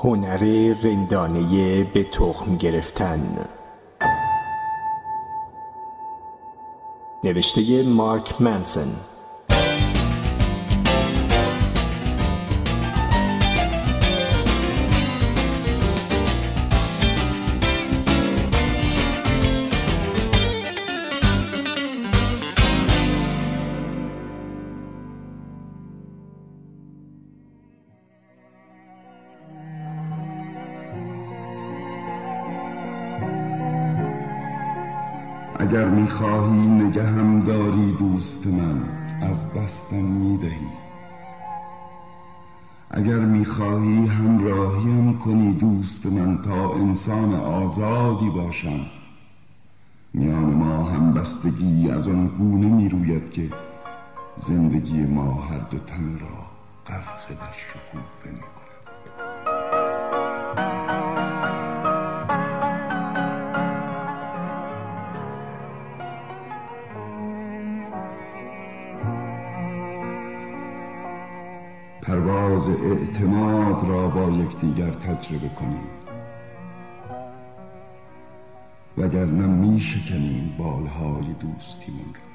هنر رندانه به تخم گرفتن. نوشته مارک منسن. نگهم داری دوست من از دستم می‌دهی. اگر می‌خواهی همراهیم کنی دوست من تا انسان آزادی باشم. میان ما هم بستگی از آن گونه می‌روید که زندگی ما هر دو تن را غرق در شکوفه می‌کند. اعتماد را با یکدیگر تجربه کنیم. وگرنه می شکنیم بالهای دوستیمون را.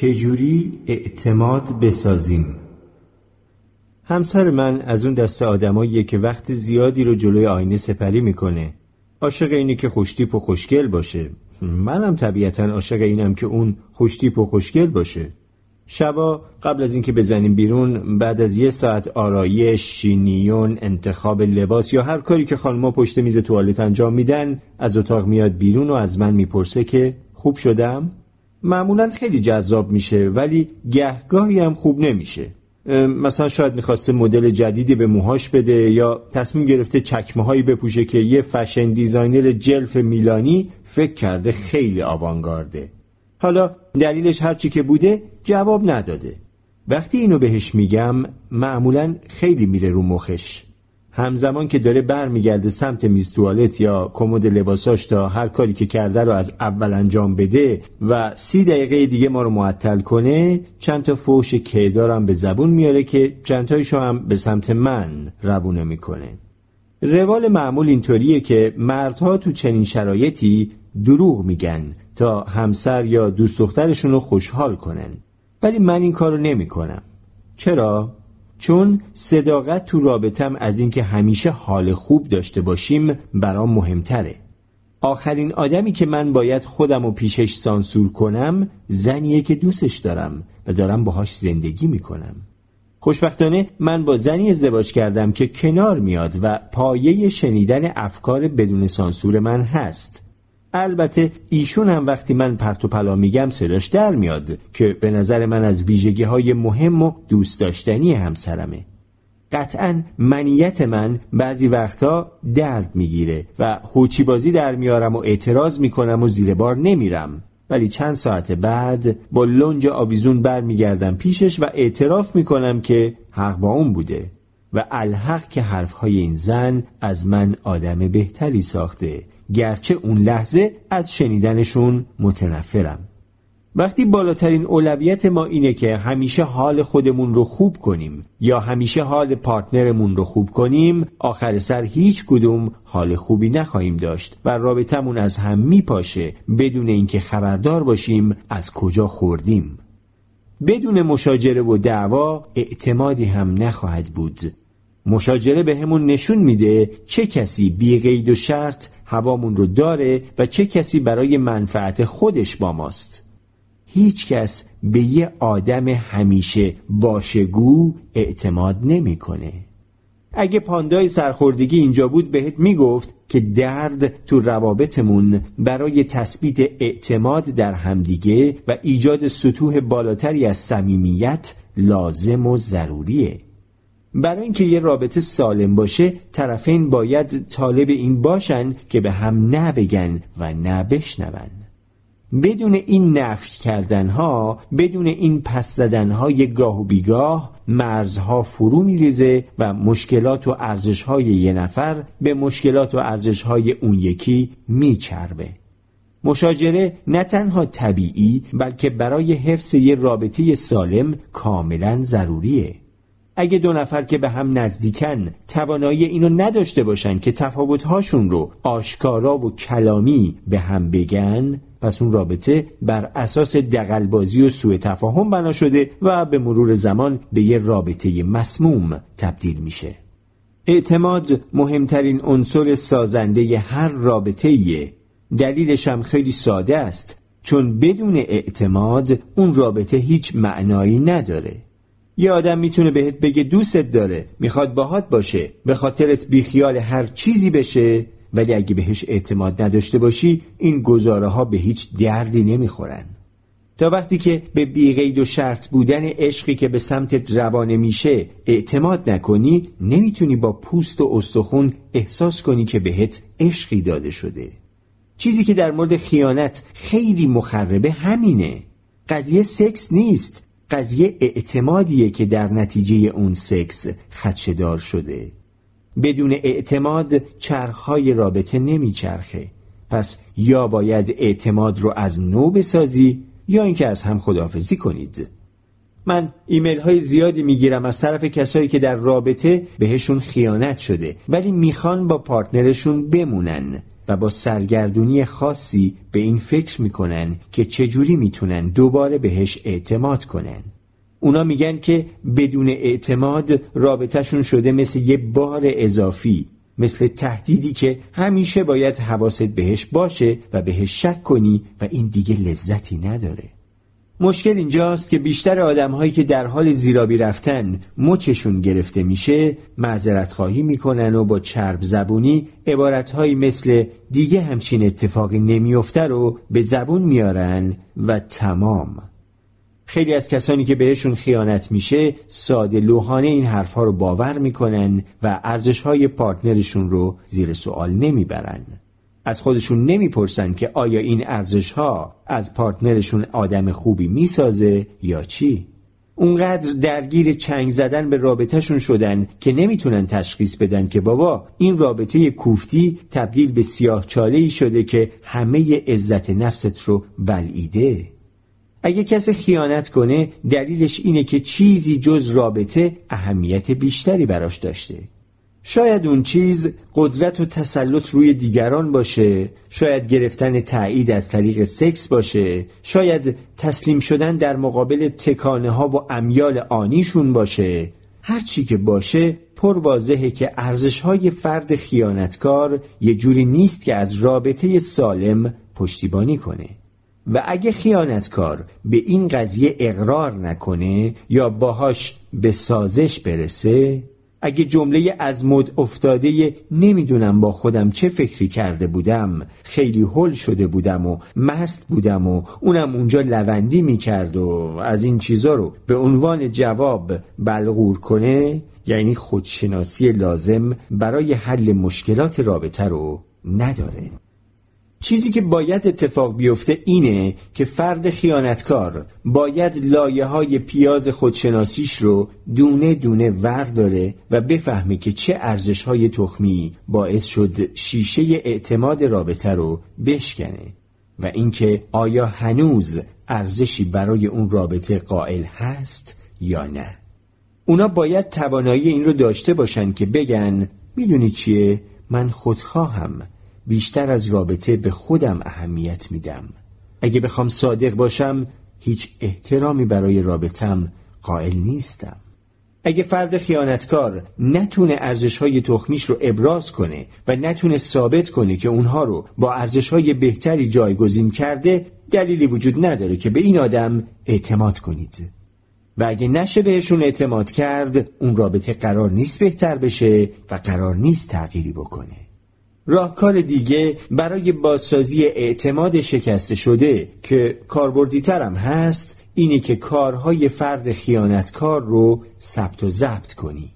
چجوری اعتماد بسازیم؟ همسر من از اون دست آدماییه که وقت زیادی رو جلوی آینه سپری می‌کنه. عاشق اینی که خوشتیپ و خوشگل باشه. منم طبیعتا عاشق اینم که اون خوشتیپ و خوشگل باشه. شبا قبل از اینکه بزنیم بیرون بعد از یه ساعت آرایش، شینیون، انتخاب لباس یا هر کاری که خانما پشت میز توالت انجام میدن از اتاق میاد بیرون و از من می‌پرسه که خوب شدم؟ معمولا خیلی جذاب میشه ولی گهگاهی هم خوب نمیشه. مثلا شاید می‌خواسته مدل جدیدی به موهاش بده یا تصمیم گرفته چکمه هایی بپوشه که یه fashion designer جلف میلانی فکر کرده خیلی آوانگارده. حالا دلیلش هرچی که بوده جواب نداده. وقتی اینو بهش میگم معمولا خیلی میره رو مخش. همزمان که داره برمیگرده سمت میز توالت یا کمد لباساش تا هر کاری که کرده رو از اول انجام بده و سی دقیقه دیگه ما رو معطل کنه چند تا فوش کیدارم به زبون میاره که چند تایشو هم به سمت من روونه می‌کنه. روال معمول اینطوریه که مردها تو چنین شرایطی دروغ میگن تا همسر یا دوست دخترشون رو خوشحال کنن. ولی من این کارو نمی‌کنم. چرا؟ چون صداقت تو رابطم از اینکه همیشه حال خوب داشته باشیم برام مهمتره. آخرین آدمی که من باید خودم و پیشش سانسور کنم زنیه که دوستش دارم و دارم باهاش زندگی می‌کنم. خوشبختانه من با زنی ازدواج کردم که کنار میاد و پایه شنیدن افکار بدون سانسور من هست. البته ایشون هم وقتی من پرت و پلا میگم صداش در میاد که به نظر من از ویژگی های مهم و دوست داشتنی همسرمه. قطعا منیت من بعضی وقتا درد می‌گیره و هوچی بازی در میارم و اعتراض می‌کنم و زیر بار نمیرم. ولی چند ساعت بعد با لنج آویزون برمیگردم پیشش و اعتراف می‌کنم که حق با اون بوده و الحق که حرفهای این زن از من آدم بهتری ساخته. گرچه اون لحظه از شنیدنشون متنفرم. وقتی بالاترین اولویت ما اینه که همیشه حال خودمون رو خوب کنیم یا همیشه حال پارتنرمون رو خوب کنیم آخر سر هیچ کدوم حال خوبی نخواهیم داشت و رابطمون از هم میپاشه بدون اینکه خبردار باشیم از کجا خوردیم. بدون مشاجره و دعوا اعتمادی هم نخواهد بود. مشاجره به نشون میده چه کسی بی قید و شرط هوامون رو داره و چه کسی برای منفعت خودش با ماست هیچ کس به یه آدم همیشه باشگو اعتماد نمی‌کنه. اگه پاندای سرخوردگی اینجا بود بهت می‌گفت که درد تو روابطمون برای تثبیت اعتماد در همدیگه و ایجاد سطوح بالاتری از صمیمیت لازم و ضروریه برای اینکه یه رابطه سالم باشه طرفین باید طالب این باشن که به هم نه و نه بشنون بدون این نفی کردن ها بدون این پس زدن های گاه و بیگاه مرزها فرو میریزه و مشکلات و ارزش های یه نفر به مشکلات و ارزش های اون یکی میچربه. مشاجره نه تنها طبیعی بلکه برای حفظ یه رابطه سالم کاملا ضروریه. اگه دو نفر که به هم نزدیکن توانایی اینو نداشته باشن که تفاوتهاشون رو آشکارا و کلامی به هم بگن پس اون رابطه بر اساس دقلبازی و سوء تفاهم بنا شده و به مرور زمان به یه رابطه مسموم تبدیل میشه اعتماد مهمترین عنصر سازنده هر رابطه ایه. دلیلش هم خیلی ساده است چون بدون اعتماد اون رابطه هیچ معنایی نداره یه آدم می‌تونه بهت بگه دوستت داره می‌خواد باهات باشه به خاطرت بیخیال هر چیزی بشه ولی اگه بهش اعتماد نداشته باشی این گزاره ها به هیچ دردی نمی‌خورن. تا وقتی که به بیقید و شرط بودن عشقی که به سمتت روانه میشه اعتماد نکنی نمی‌تونی با پوست و استخون احساس کنی که بهت عشقی داده شده. چیزی که در مورد خیانت خیلی مخربه همینه. قضیه سکس نیست. قضیه اعتمادیه که در نتیجه اون سکس خدشدار شده. بدون اعتماد چرخهای رابطه نمیچرخه. پس یا باید اعتماد رو از نو بسازی یا اینکه از هم خداحافظی کنید. من ایمیل های زیادی می‌گیرم از طرف کسایی که در رابطه بهشون خیانت شده ولی می‌خوان با پارتنرشون بمونن. و با سرگردونی خاصی به این فکر می‌کنن که چجوری می‌تونن دوباره بهش اعتماد کنن. اونا میگن که بدون اعتماد رابطهشون شده مثل یه بار اضافی مثل تهدیدی که همیشه باید حواست بهش باشه و بهش شک کنی و این دیگه لذتی نداره. مشکل اینجاست که بیشتر آدم هایی که در حال زیرابی رفتن مچشون گرفته میشه معذرت خواهی می‌کنن و با چرب زبونی عبارت هایی مثل دیگه همچین اتفاقی نمیافته رو به زبون میارن و تمام. خیلی از کسانی که بهشون خیانت میشه ساده لوحانه این حرفها رو باور می‌کنن و ارزش های پارتنرشون رو زیر سوال نمی‌برن. از خودشون نمی‌پرسن که آیا این ارزش ها از پارتنرشون آدم خوبی می‌سازه یا چی؟ اونقدر درگیر چنگ زدن به رابطهشون شدن که نمی‌تونن تشخیص بدن که بابا این رابطه کوفتی تبدیل به سیاه چاله شده که همه عزت نفست رو بلعیده اگه کسی خیانت کنه دلیلش اینه که چیزی جز رابطه اهمیت بیشتری براش داشته شاید اون چیز قدرت و تسلط روی دیگران باشه شاید گرفتن تایید از طریق سکس باشه شاید تسلیم شدن در مقابل تکانه ها و امیال آنیشون باشه. هر چی که باشه پر واضحه که ارزش های فرد خیانتکار یه جوری نیست که از رابطه سالم پشتیبانی کنه. و اگه خیانتکار به این قضیه اقرار نکنه یا باهاش به سازش برسه اگه جمله از مد افتاده نمی‌دونم با خودم چه فکری کرده بودم خیلی هل شده بودم و مست بودم و اونم اونجا لوندی می‌کرد و از این چیزا رو به عنوان جواب بلغور کنه یعنی خودشناسی لازم برای حل مشکلات رابطه رو نداره. چیزی که باید اتفاق بیفته اینه که فرد خیانتکار باید لایه های پیاز خودشناسیش رو دونه دونه ورداره و بفهمه که چه ارزش های تخمی باعث شد شیشه اعتماد رابطه رو بشکنه و اینکه آیا هنوز ارزشی برای اون رابطه قائل هست یا نه. اونا باید توانایی این رو داشته باشن که بگن می‌دونی چیه؟ من خودخواهم. بیشتر از رابطه به خودم اهمیت میدم. اگه بخوام صادق باشم هیچ احترامی برای رابطم قائل نیستم. اگه فرد خیانتکار نتونه ارزشهای تخمیش رو ابراز کنه و نتونه ثابت کنه که اونها رو با ارزشهای بهتری جایگزین کرده دلیلی وجود نداره که به این آدم اعتماد کنید. و اگه نشه بهشون اعتماد کرد اون رابطه قرار نیست بهتر بشه و قرار نیست تغییری بکنه. راهکار دیگه برای بازسازی اعتماد شکسته شده که کاربردی ترم هست اینه که کارهای فرد خیانتکار رو ثبت و ضبط کنی.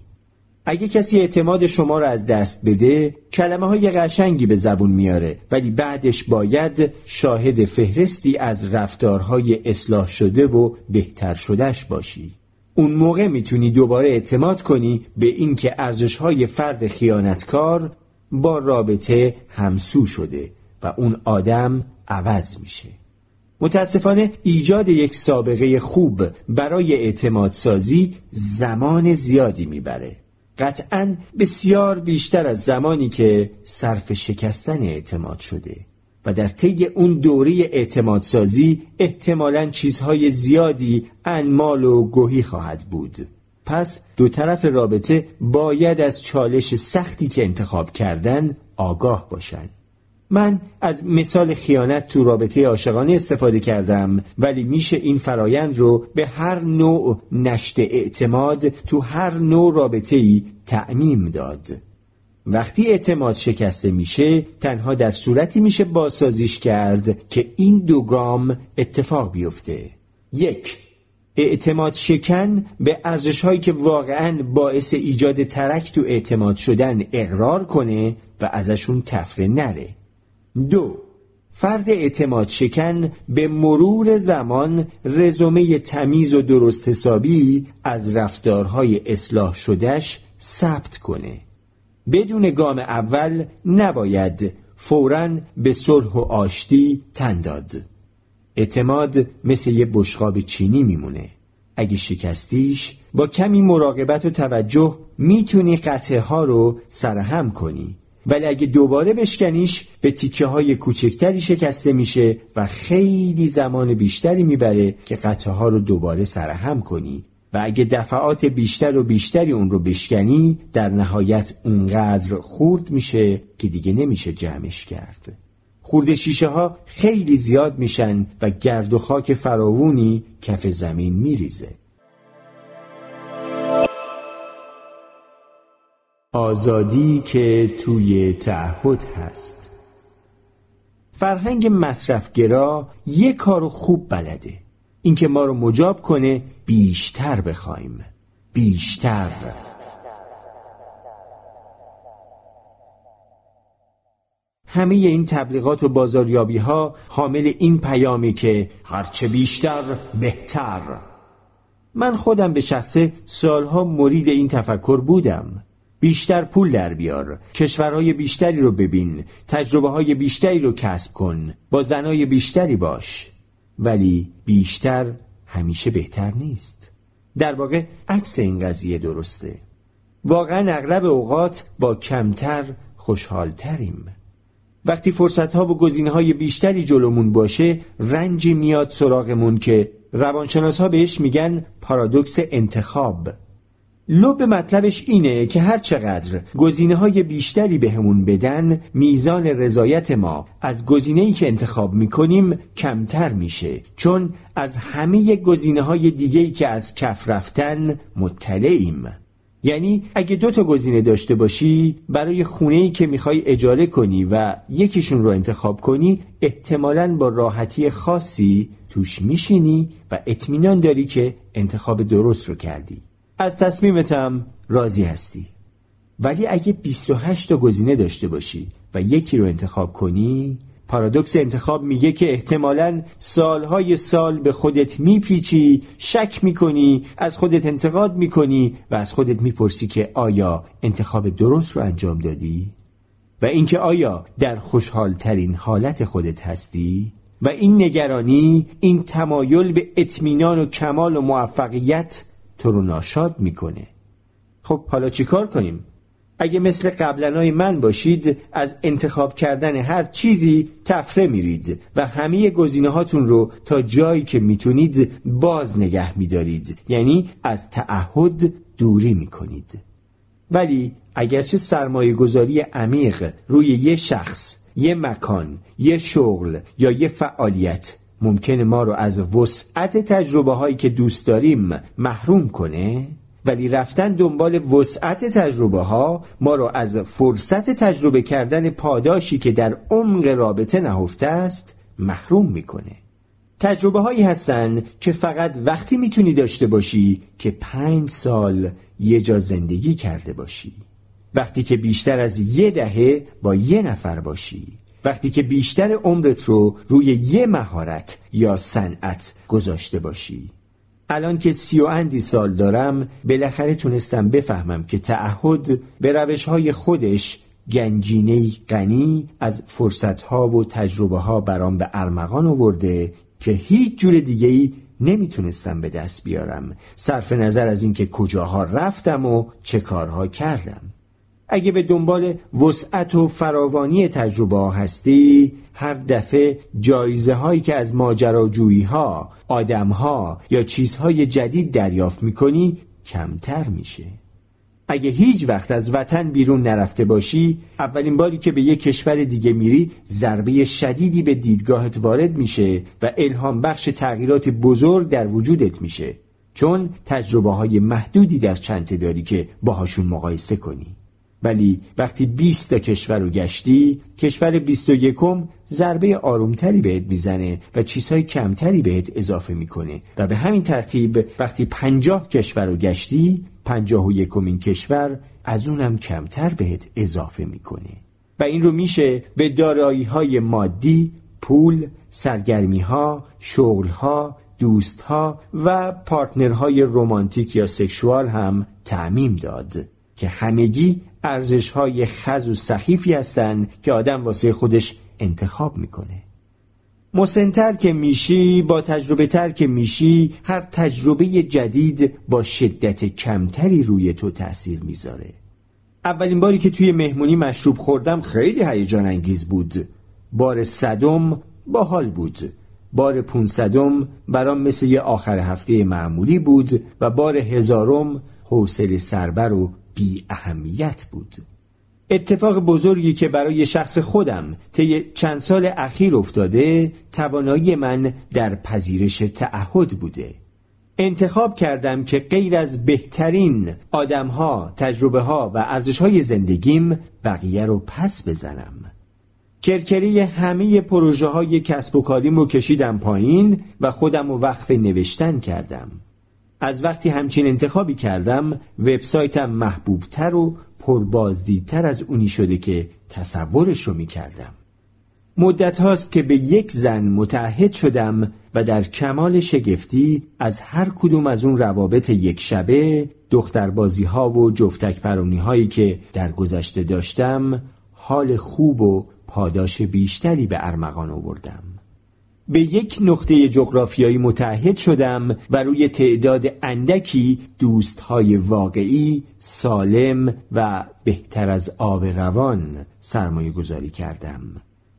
اگه کسی اعتماد شما رو از دست بده کلمه های قشنگی به زبون میاره ولی بعدش باید شاهد فهرستی از رفتارهای اصلاح شده و بهتر شدهش باشی. اون موقع می‌تونی دوباره اعتماد کنی به اینکه ارزش های فرد خیانتکار با رابطه همسو شده و اون آدم عوض میشه. متاسفانه ایجاد یک سابقه خوب برای اعتماد سازی زمان زیادی می‌بره. قطعا بسیار بیشتر از زمانی که صرف شکستن اعتماد شده و در طی اون دوره اعتماد سازی احتمالا چیزهای زیادی انمال و گوهی خواهد بود. پس دو طرف رابطه باید از چالش سختی که انتخاب کردن آگاه باشند. من از مثال خیانت تو رابطه عاشقانه استفاده کردم ولی میشه این فرایند رو به هر نوع نشت اعتماد تو هر نوع رابطه ای تعمیم داد. وقتی اعتماد شکسته میشه تنها در صورتی میشه بازسازیش کرد که این دو گام اتفاق بیفته. یک اعتماد شکن به ارزش هایی که واقعا باعث ایجاد ترک تو اعتماد شدن اقرار کنه و ازشون تفره نره. دو فرد اعتماد شکن به مرور زمان رزومه تمیز و درست حسابی از رفتارهای اصلاح شدهش ثبت کنه. بدون گام اول نباید فورا به صلح و آشتی تن داد. اعتماد مثل یه بشقاب چینی میمونه. اگه شکستیش با کمی مراقبت و توجه می‌تونی قطعه ها رو سرهم کنی. ولی اگه دوباره بشکنیش به تیکه های کوچکتری شکسته میشه و خیلی زمان بیشتری می‌بره که قطعه ها رو دوباره سرهم کنی. و اگه دفعات بیشتر و بیشتری اون رو بشکنی در نهایت اونقدر خورد میشه که دیگه نمیشه جمعش کرد. خورد شیشه ها خیلی زیاد میشن و گرد و خاک فراوونی کف زمین میریزه. آزادی که توی تعهد هست. فرهنگ مصرفگرا یه کارو خوب بلده. اینکه ما رو مجاب کنه بیشتر بخوایم. بیشتر. همه این تبلیغات و بازاریابی ها حامل این پیامی که هرچه بیشتر بهتر. من خودم به شخصه سالها مرید این تفکر بودم. بیشتر پول در بیار کشورهای بیشتری رو ببین تجربه های بیشتری رو کسب کن با زنای بیشتری باش. ولی بیشتر همیشه بهتر نیست. در واقع عکس این قضیه درسته. واقعا اغلب اوقات با کمتر خوشحالتریم. وقتی فرصت ها و گزینه های بیشتری جلومون باشه رنجی میاد سراغمون که روانشناس ها بهش میگن پارادوکس انتخاب. لب مطلبش اینه که هر چقدر گزینه های بیشتری بهمون به بدن میزان رضایت ما از گزینه ای که انتخاب می‌کنیم کمتر میشه چون از همه گزینه های که از کف رفتن مطلعیم. یعنی اگه دو تا گزینه داشته باشی برای خونه ای که می‌خوای اجاره کنی و یکیشون رو انتخاب کنی احتمالا با راحتی خاصی توش میشینی و اطمینان داری که انتخاب درست رو کردی. از تصمیمتم راضی هستی. ولی اگه 28 تا گزینه داشته باشی و یکی رو انتخاب کنی پارادوکس انتخاب میگه که احتمالا سالهای سال به خودت میپیچی شک می‌کنی از خودت انتقاد می‌کنی و از خودت می‌پرسی که آیا انتخاب درست رو انجام دادی؟ و اینکه آیا در خوشحالترین حالت خودت هستی؟ و این نگرانی این تمایل به اطمینان و کمال و موفقیت تو رو ناشاد می‌کنه خب حالا چیکار کنیم اگه مثل قبلنای من باشید از انتخاب کردن هر چیزی تفره میرید و همه گزینه هاتون رو تا جایی که می‌تونید باز نگه میدارید. یعنی از تعهد دوری می‌کنید. ولی اگرچه سرمایه گذاری عمیق روی یه شخص یه مکان یه شغل یا یه فعالیت ممکن ما رو از وسعت تجربه هایی که دوست داریم محروم کنه ولی رفتن دنبال وسعت تجربه ها ما رو از فرصت تجربه کردن پاداشی که در عمق رابطه نهفته است محروم می‌کنه. تجربه هایی هستن که فقط وقتی می‌تونی داشته باشی که پنج سال یه جا زندگی کرده باشی. وقتی که بیشتر از یه دهه با یه نفر باشی. وقتی که بیشتر عمرت رو روی یه مهارت یا صنعت گذاشته باشی. الان که سی و اندی سال دارم بالاخره تونستم بفهمم که تعهد به روش های خودش گنجینه غنی از فرصتها و تجربه ها برام به ارمغان آورده که هیچ جور دیگه ای نمی‌تونستم به دست بیارم. صرف نظر از اینکه کجاها رفتم و چه کارها کردم. اگه به دنبال وسعت و فراوانی تجربه هستی هر دفعه جایزه هایی که از ماجراجویی ها آدم ها یا چیزهای جدید دریافت می‌کنی کمتر میشه. اگه هیچ وقت از وطن بیرون نرفته باشی اولین باری که به یک کشور دیگه میری ضربه شدیدی به دیدگاهت وارد میشه و الهام بخش تغییرات بزرگ در وجودت میشه. چون تجربه های محدودی در چنته داری که باهاشون مقایسه کنی. ولی وقتی 20 تا کشور رو گشتی کشور 21 ضربه آرومتری بهت می‌زنه و چیزهای کمتری بهت اضافه می‌کنه و به همین ترتیب وقتی 50 کشور رو گشتی 51 یکمین کشور از اونم کمتر بهت اضافه می‌کنه. و این رو میشه به دارایی های مادی پول سرگرمی ها شغل ها دوست ها و پارتنرهای رومانتیک یا سکشوال هم تعمیم داد. که همگی ارزش های خز و سخیفی هستند که آدم واسه خودش انتخاب می‌کنه. مسنتر که میشی با تجربه تر که میشی هر تجربه جدید با شدت کمتری روی تو تأثیر می‌ذاره. اولین باری که توی مهمونی مشروب خوردم خیلی هیجان انگیز بود. بار صدم باحال بود. بار پونصدم برام مثل یه آخر هفته معمولی بود و بار هزارم حوصله سربر و بی اهمیت بود. اتفاق بزرگی که برای شخص خودم طی چند سال اخیر افتاده توانایی من در پذیرش تعهد بوده. انتخاب کردم که غیر از بهترین آدمها، تجربه ها و ارزش های زندگیم بقیه رو پس بزنم. کرکری همه پروژه های کسب و کاریم رو کشیدم پایین و خودم رو وقف نوشتن کردم. از وقتی همچین انتخابی کردم وبسایتم محبوبتر و پربازدیدتر از اونی شده که تصورش رو می کردم. مدت هاست که به یک زن متعهد شدم و در کمال شگفتی از هر کدوم از اون روابط یک شبه دختربازی ها و جفتک پرونی هایی که در گذشته داشتم حال خوب و پاداش بیشتری به ارمغان آوردم. به یک نقطه جغرافیایی متحد شدم و روی تعداد اندکی دوستهای واقعی سالم و بهتر از آب روان سرمایه گذاری کردم.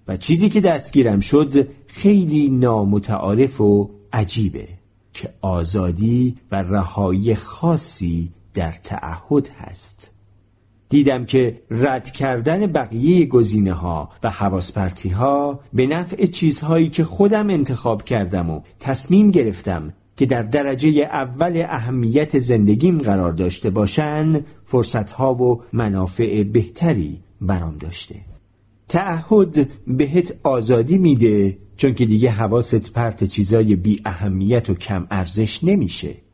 و چیزی که دستگیرم شد خیلی نامتعارف و عجیبه که آزادی و رهایی خاصی در تعهد هست. دیدم که رد کردن بقیه گزینه ها و حواسپرتی ها به نفع چیزهایی که خودم انتخاب کردم و تصمیم گرفتم که در درجه اول اهمیت زندگیم قرار داشته باشن فرصت ها و منافع بهتری برام داشته. تعهد بهت آزادی میده چون که دیگه حواست پرت چیزای بی اهمیت و کم ارزش نمیشه.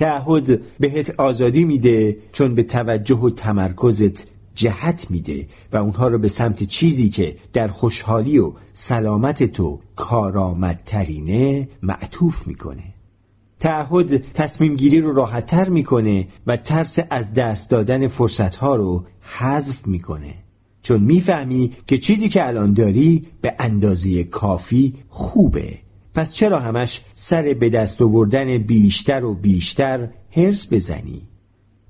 تعهد بهت آزادی میده چون به توجه و تمرکزت جهت میده و اونها رو به سمت چیزی که در خوشحالی و سلامت تو کارآمدترینه معطوف می‌کنه. تعهد تصمیم گیری رو راحتتر می‌کنه و ترس از دست دادن فرصتها رو حذف می‌کنه. چون می‌فهمی که چیزی که الان داری به اندازه کافی خوبه. پس چرا همش سر به دست آوردن بیشتر و بیشتر هرس بزنی؟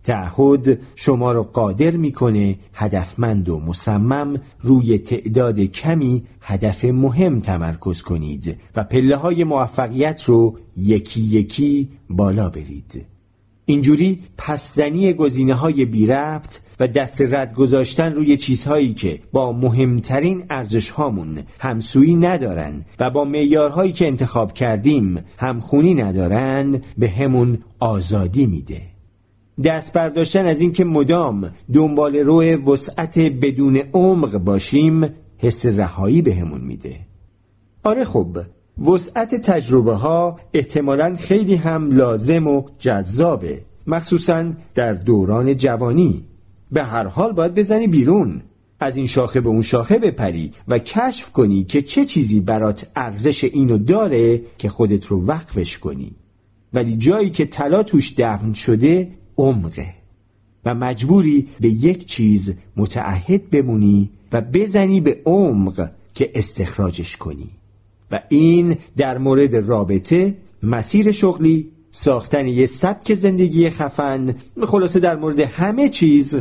تعهد شما رو قادر می‌کنه هدفمند و مصمم روی تعداد کمی هدف مهم تمرکز کنید و پله های موفقیت رو یکی یکی بالا برید اینجوری پسزنی گزینه های بی ربط و دست رد گذاشتن روی چیزهایی که با مهمترین ارزش هامون همسویی ندارن و با معیارهایی که انتخاب کردیم همخونی ندارن به همون آزادی میده. دست برداشتن از اینکه مدام دنبال روی وسعت بدون عمق باشیم حس رهایی بهمون میده. آره خب وسعت تجربه ها احتمالا خیلی هم لازم و جذابه مخصوصا در دوران جوانی. به هر حال باید بزنی بیرون. از این شاخه به اون شاخه بپری و کشف کنی که چه چیزی برات ارزش اینو داره که خودت رو وقفش کنی. ولی جایی که طلا توش دفن شده عمقه. و مجبوری به یک چیز متعهد بمونی و بزنی به عمق که استخراجش کنی. و این در مورد رابطه مسیر شغلی ساختن یه سبک زندگی خفن خلاصه در مورد همه چیز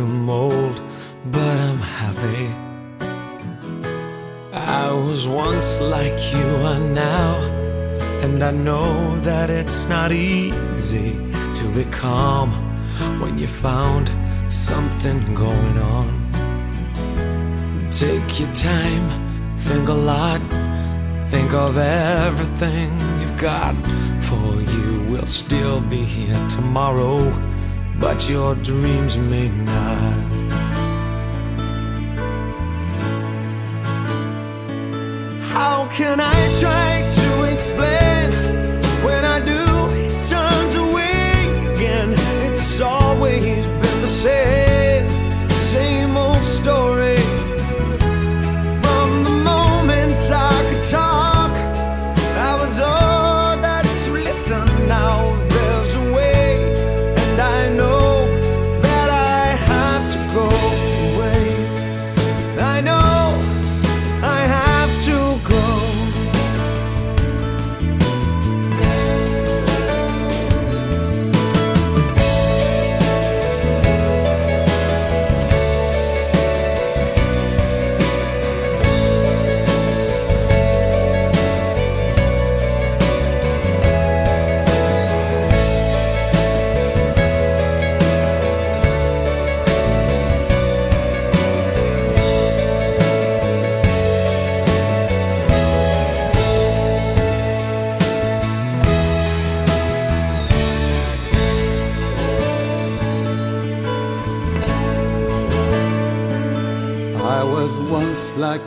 am old, but I'm happy. I was once like you are now, and I know that it's not easy to be calm when you found something going on. Take your time, think a lot, think of everything you've got, for you will still be here tomorrow, but your dreams may not. How can I try to explain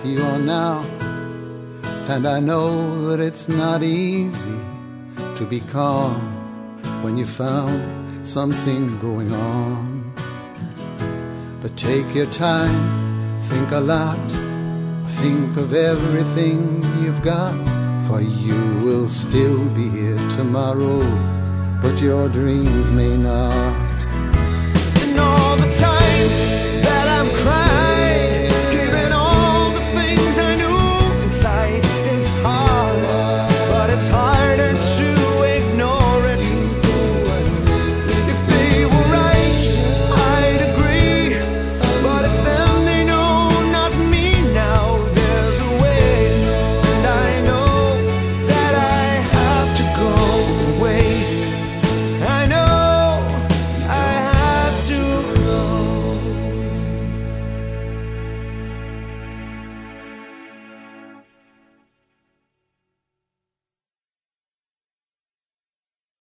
you are now, and I know that it's not easy to be calm when you found something going on. But take your time, think a lot, think of everything you've got, for you will still be here tomorrow, but your dreams may not. And all the times